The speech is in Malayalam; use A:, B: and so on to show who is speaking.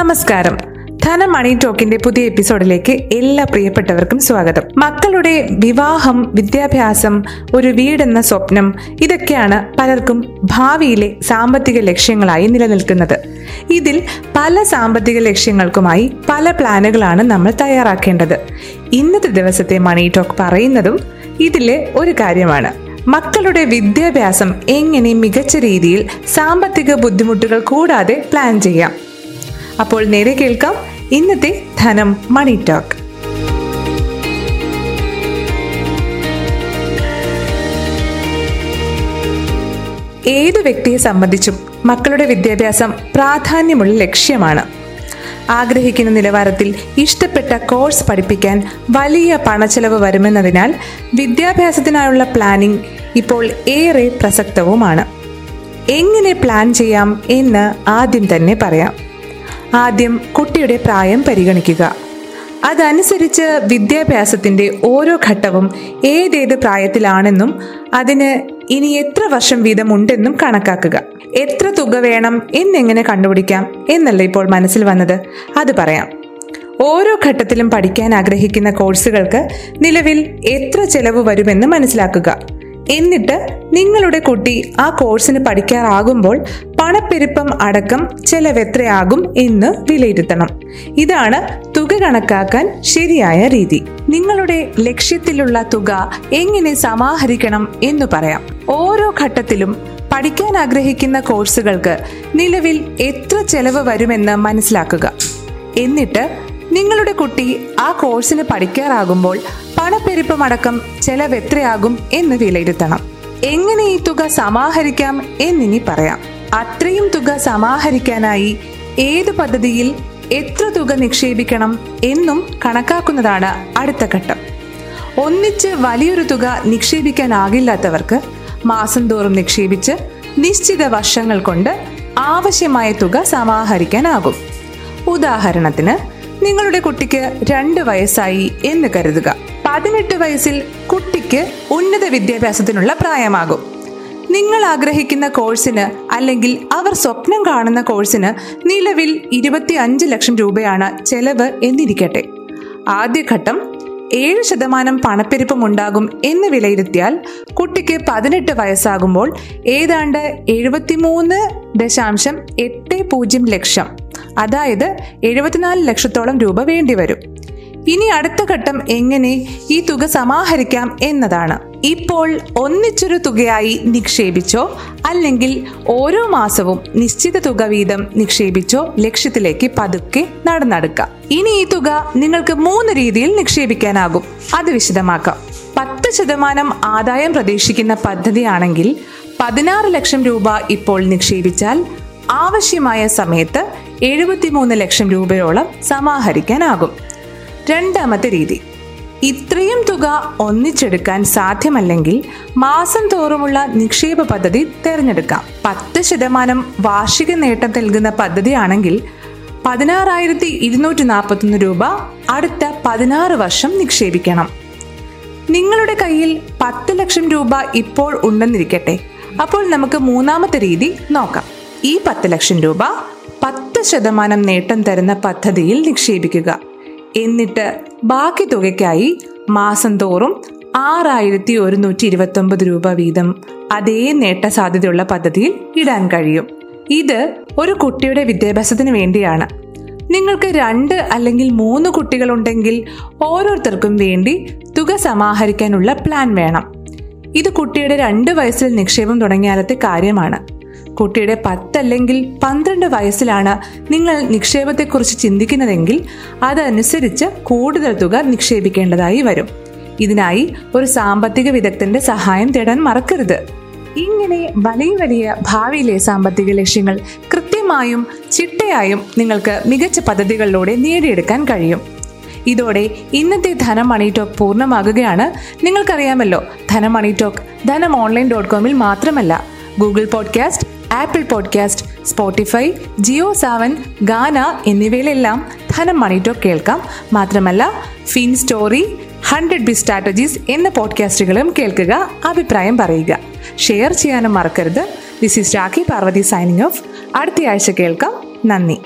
A: നമസ്കാരം. ധന മണി ടോക്കിന്റെ പുതിയ എപ്പിസോഡിലേക്ക് എല്ലാ പ്രിയപ്പെട്ടവർക്കും സ്വാഗതം. മക്കളുടെ വിവാഹം വിദ്യാഭ്യാസം ഒരു വീടെന്ന സ്വപ്നം ഇതൊക്കെയാണ് പലർക്കും ഭാവിയിലെ സാമ്പത്തിക ലക്ഷ്യങ്ങളായി നിലനിൽക്കുന്നത്. ഇതിൽ പല സാമ്പത്തിക ലക്ഷ്യങ്ങൾക്കുമായി പല പ്ലാനുകളാണ് നമ്മൾ തയ്യാറാക്കേണ്ടത്. ഇന്നത്തെ ദിവസത്തെ മണി ടോക്ക് പറയുന്നതും ഇതിലെ ഒരു കാര്യമാണ്. മക്കളുടെ വിദ്യാഭ്യാസം എങ്ങനെ മികച്ച രീതിയിൽ സാമ്പത്തിക ബുദ്ധിമുട്ടുകൾ കൂടാതെ പ്ലാൻ ചെയ്യാം. അപ്പോൾ നേരെ കേൾക്കാം ഇന്നത്തെ ധനം മണി ടോക്ക്. ഏതു വ്യക്തിയെ സംബന്ധിച്ചും മക്കളുടെ വിദ്യാഭ്യാസം പ്രാധാന്യമുള്ള ലക്ഷ്യമാണ്. ആഗ്രഹിക്കുന്ന നിലവാരത്തിൽ ഇഷ്ടപ്പെട്ട കോഴ്സ് പഠിപ്പിക്കാൻ വലിയ പണച്ചെലവ് വരുമെന്നതിനാൽ വിദ്യാഭ്യാസത്തിനായുള്ള പ്ലാനിംഗ് ഇപ്പോൾ ഏറെ പ്രസക്തവുമാണ്. എങ്ങനെ പ്ലാൻ ചെയ്യാം എന്ന് ആദ്യം തന്നെ പറയാം. ആദ്യം കുട്ടിയുടെ പ്രായം പരിഗണിക്കുക. അതനുസരിച്ച് വിദ്യാഭ്യാസത്തിന്റെ ഓരോ ഘട്ടവും ഏതേത് പ്രായത്തിലാണെന്നും അതിന് ഇനി എത്ര വർഷം വീതം ഉണ്ടെന്നും കണക്കാക്കുക. എത്ര തുക വേണം എന്നെങ്ങനെ കണ്ടുപിടിക്കാം എന്നല്ല ഇപ്പോൾ മനസ്സിൽ വന്നത്? അത് പറയാം. ഓരോ ഘട്ടത്തിലും പഠിക്കാൻ ആഗ്രഹിക്കുന്ന കോഴ്സുകൾക്ക് നിലവിൽ എത്ര ചെലവ് വരുമെന്ന് മനസ്സിലാക്കുക. എന്നിട്ട് നിങ്ങളുടെ കുട്ടി ആ കോഴ്സിന് പഠിക്കാറാകുമ്പോൾ പണപ്പെരുപ്പം അടക്കം ചെലവ് എത്രയാകും എന്ന് വിലയിരുത്തണം. ഇതാണ് തുക കണക്കാക്കാൻ ശരിയായ രീതി. നിങ്ങളുടെ ലക്ഷ്യത്തിലുള്ള തുക എങ്ങനെ സമാഹരിക്കണം എന്ന് പറയാം. ഓരോ ഘട്ടത്തിലും പഠിക്കാൻ ആഗ്രഹിക്കുന്ന കോഴ്സുകൾക്ക് നിലവിൽ എത്ര ചെലവ് വരുമെന്ന് മനസ്സിലാക്കുക. എന്നിട്ട് നിങ്ങളുടെ കുട്ടി ആ കോഴ്സിന് പഠിക്കാറാകുമ്പോൾ പണപ്പെരുപ്പമടക്കം ചെലവ് എത്രയാകും എന്ന് വിലയിരുത്തണം. എങ്ങനെ ഈ തുക സമാഹരിക്കാം എന്നിനി പറയാം. അത്രയും തുക സമാഹരിക്കാനായി ഏത് പദ്ധതിയിൽ എത്ര തുക നിക്ഷേപിക്കണം എന്നും കണക്കാക്കുന്നതാണ് അടുത്ത ഘട്ടം. ഒന്നിച്ച് വലിയൊരു തുക നിക്ഷേപിക്കാനാകില്ലാത്തവർക്ക് മാസം തോറും നിക്ഷേപിച്ച് നിശ്ചിത വർഷങ്ങൾ കൊണ്ട് ആവശ്യമായ തുക സമാഹരിക്കാനാകും. ഉദാഹരണത്തിന് നിങ്ങളുടെ കുട്ടിക്ക് രണ്ട് വയസ്സായി എന്ന് കരുതുക. പതിനെട്ട് വയസ്സിൽ കുട്ടിക്ക് ഉന്നത വിദ്യാഭ്യാസത്തിനുള്ള പ്രായമാകും. നിങ്ങൾ ആഗ്രഹിക്കുന്ന കോഴ്സിന് അല്ലെങ്കിൽ അവർ സ്വപ്നം കാണുന്ന കോഴ്സിന് നിലവിൽ ഇരുപത്തി അഞ്ച് ലക്ഷം രൂപയാണ് ചെലവ് എന്നിരിക്കട്ടെ. ആദ്യഘട്ടം ഏഴ് ശതമാനം പണപ്പെരുപ്പം ഉണ്ടാകും എന്ന് വിലയിരുത്തിയാൽ കുട്ടിക്ക് പതിനെട്ട് വയസ്സാകുമ്പോൾ ഏതാണ്ട് എഴുപത്തിമൂന്ന് ദശാംശം എട്ട് പൂജ്യം ലക്ഷം. അതായത് എഴുപത്തിനാല് ലക്ഷത്തോളം രൂപ വേണ്ടിവരും. ഇനി അടുത്ത ഘട്ടം എങ്ങനെ ഈ തുക സമാഹരിക്കാം എന്നതാണ്. ഇപ്പോൾ ഒന്നിച്ചൊരു തുകയായി നിക്ഷേപിച്ചോ അല്ലെങ്കിൽ ഓരോ മാസവും നിശ്ചിത തുക വീതം നിക്ഷേപിച്ചോ ലക്ഷ്യത്തിലേക്ക് പതുക്കെ നടന്നെടുക്കാം. ഇനി ഈ തുക നിങ്ങൾക്ക് മൂന്ന് രീതിയിൽ നിക്ഷേപിക്കാനാകും. അത് വിശദമാക്കാം. പത്ത് ശതമാനം ആദായം പ്രതീക്ഷിക്കുന്ന പദ്ധതിയാണെങ്കിൽ പതിനാറ് ലക്ഷം രൂപ ഇപ്പോൾ നിക്ഷേപിച്ചാൽ ആവശ്യമായ സമയത്ത് എഴുപത്തിമൂന്ന് ലക്ഷം രൂപയോളം സമാഹരിക്കാനാകും. രണ്ടാമത്തെ രീതി. ഇത്രയും തുക ഒന്നിച്ചെടുക്കാൻ സാധ്യമല്ലെങ്കിൽ മാസം തോറുമുള്ള നിക്ഷേപ പദ്ധതി തിരഞ്ഞെടുക്കാം. പത്ത് ശതമാനം വാർഷിക നേട്ടം നൽകുന്ന പദ്ധതിയാണെങ്കിൽ പതിനാറായിരത്തി ഇരുന്നൂറ്റി നാൽപ്പത്തൊന്ന് രൂപ അടുത്ത പതിനാറ് വർഷം നിക്ഷേപിക്കണം. നിങ്ങളുടെ കയ്യിൽ പത്ത് ലക്ഷം രൂപ ഇപ്പോൾ ഉണ്ടെന്നിരിക്കട്ടെ. അപ്പോൾ നമുക്ക് മൂന്നാമത്തെ രീതി നോക്കാം. ഈ പത്ത് ലക്ഷം രൂപ പത്ത് ശതമാനം നേട്ടം തരുന്ന പദ്ധതിയിൽ നിക്ഷേപിക്കുക. എന്നിട്ട് ബാക്കി തുകയ്ക്കായി മാസം തോറും ആറായിരത്തി ഒരുന്നൂറ്റി ഇരുപത്തി ഒമ്പത് രൂപ വീതം അതേ നേട്ട സാധ്യതയുള്ള പദ്ധതിയിൽ ഇടാൻ കഴിയും. ഇത് ഒരു കുട്ടിയുടെ വിദ്യാഭ്യാസത്തിന് വേണ്ടിയാണ്. നിങ്ങൾക്ക് രണ്ട് അല്ലെങ്കിൽ മൂന്ന് കുട്ടികളുണ്ടെങ്കിൽ ഓരോരുത്തർക്കും വേണ്ടി തുക സമാഹരിക്കാനുള്ള പ്ലാൻ വേണം. ഇത് കുട്ടിയുടെ രണ്ട് വയസ്സിൽ നിക്ഷേപം തുടങ്ങിയാലത്തെ കാര്യമാണ്. കുട്ടിയുടെ പത്തല്ലെങ്കിൽ പന്ത്രണ്ട് വയസ്സിലാണ് നിങ്ങൾ നിക്ഷേപത്തെക്കുറിച്ച് ചിന്തിക്കുന്നതെങ്കിൽ അതനുസരിച്ച് കൂടുതൽ തുക നിക്ഷേപിക്കേണ്ടതായി വരും. ഇതിനായി ഒരു സാമ്പത്തിക വിദഗ്ധന്റെ സഹായം തേടാൻ മറക്കരുത്. ഇങ്ങനെ വലിയ വലിയ ഭാവിയിലെ സാമ്പത്തിക ലക്ഷ്യങ്ങൾ കൃത്യമായും ചിട്ടയായും നിങ്ങൾക്ക് മികച്ച പദ്ധതികളിലൂടെ നേടിയെടുക്കാൻ കഴിയും. ഇതോടെ ഇന്നത്തെ ധനം മണി ടോക്ക് പൂർണമാകുകയാണ്. നിങ്ങൾക്കറിയാമല്ലോ Dhanam money talk Dhanam online dot കോമിൽ മാത്രമല്ല. Google podcast Apple podcast Spotify Jio Saavn Gaana എന്നിവയിലെല്ലാം Dhanam money talk കേൾക്കാം. മാത്രമല്ല fin story hundred B strategies എന്ന പോഡ്കാസ്റ്റുകളും കേൾക്കുക അഭിപ്രായം പറയുക. ഷെയർ ചെയ്യാനും മറക്കരുത്. This is Rakhi Parvathi signing off അടുത്തയാഴ്ച കേൾക്കാം. നന്ദി.